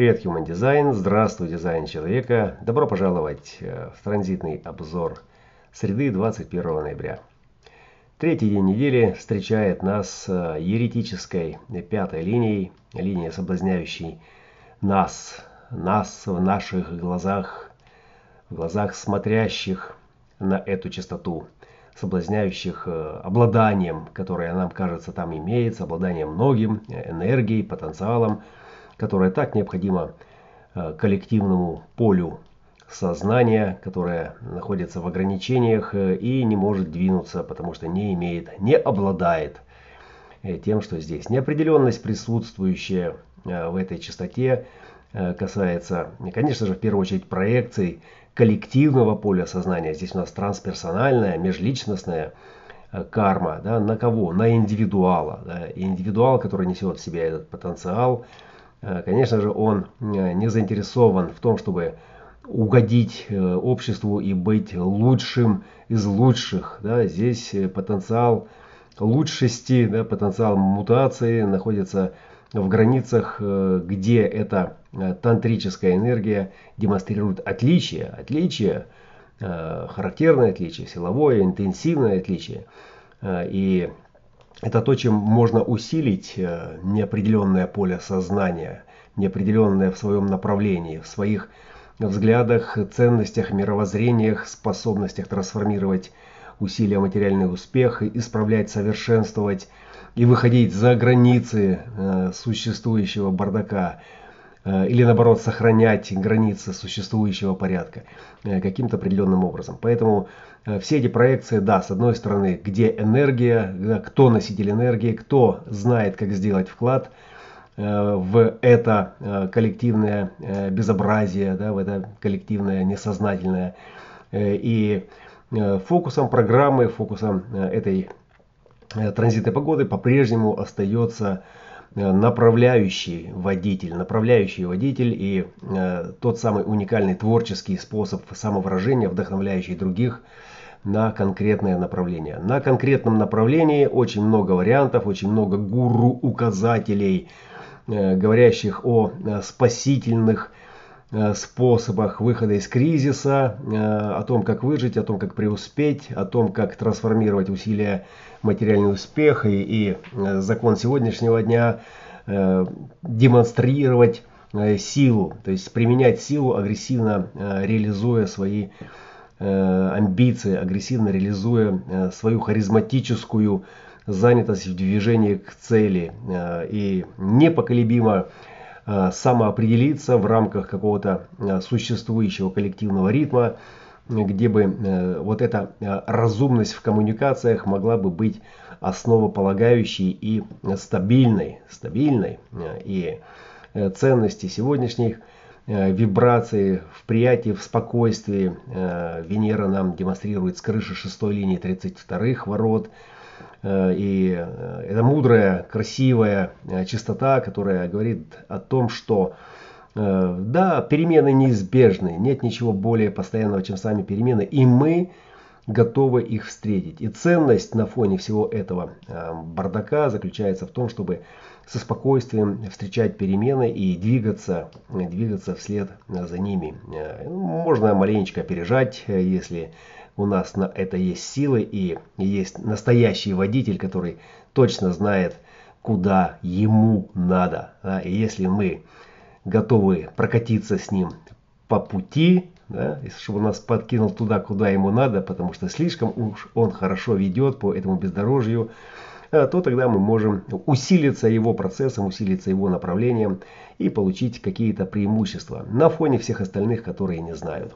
Привет, Human Design! Здравствуй, дизайн человека! Добро пожаловать э, в транзитный обзор среды 21 ноября. Третий день недели встречает нас э, еретической пятой линией, линией соблазняющей нас, нас в наших глазах, в глазах смотрящих на эту частоту, соблазняющих э, обладанием, которое нам кажется там имеется, обладанием многим, энергией, потенциалом, которая так необходима э, коллективному полю сознания, которое находится в ограничениях э, и не может двинуться, потому что не имеет, не обладает э, тем, что здесь. Неопределенность, присутствующая в этой частоте, касается, конечно же, в первую очередь проекций коллективного поля сознания. Здесь у нас трансперсональная, межличностная карма. Да, на кого? На индивидуала. Да, индивидуал, который несет в себе этот потенциал, конечно же, он э, не заинтересован в том, чтобы угодить э, обществу и быть лучшим из лучших. Да, здесь потенциал лучшести, да, потенциал мутации находится в границах, где эта тантрическая энергия демонстрирует отличие, отличие, характерное отличие, силовое, интенсивное отличие. И это то, чем можно усилить э, неопределенное поле сознания, неопределенное в своем направлении, в своих взглядах, ценностях, мировоззрениях, способностях трансформировать усилия материальный успех, исправлять, совершенствовать и выходить за границы э, существующего бардака, или наоборот сохранять границы существующего порядка э, каким-то определенным образом. Поэтому э, все эти проекции, да, с одной стороны, где энергия, кто носитель энергии, кто знает, как сделать вклад в это коллективное безобразие, да, в это коллективное несознательное. И фокусом программы, фокусом этой транзитной погоды по-прежнему остается Э, направляющий водитель, направляющий водитель и э, тот самый уникальный творческий способ самовыражения, вдохновляющий других на конкретное направление. На конкретном направлении очень много вариантов, очень много гуру-указателей, э, говорящих о э, спасительных э, способах выхода из кризиса, э, о том, как выжить, о том, как преуспеть, о том, как трансформировать усилия материальный успех и, и э, закон сегодняшнего дня э, демонстрировать э, силу, то есть применять силу, агрессивно реализуя свои амбиции, агрессивно реализуя свою харизматическую занятость в движении к цели и непоколебимо самоопределиться в рамках какого-то существующего коллективного ритма, где бы э, вот эта э, разумность в коммуникациях могла бы быть основополагающей и стабильной, стабильной э, и ценности сегодняшних вибрации в приятии, в спокойствии. Венера нам демонстрирует с крыши шестой линии 32 ворот. И это мудрая, красивая чистота, которая говорит о том, что Э, да, перемены неизбежны, нет ничего более постоянного, чем сами перемены, и мы готовы их встретить. И ценность на фоне всего этого э, бардака заключается в том, чтобы со спокойствием встречать перемены и двигаться, двигаться вслед за ними. Э, можно маленечко опережать, если у нас на это есть силы и есть настоящий водитель, который точно знает, куда ему надо. И если мы готовы прокатиться с ним по пути, да, чтобы он нас подкинул туда, куда ему надо, потому что слишком уж он хорошо ведет по этому бездорожью, а, то тогда мы можем усилиться его процессом, усилиться его направлением и получить какие-то преимущества на фоне всех остальных, которые не знают.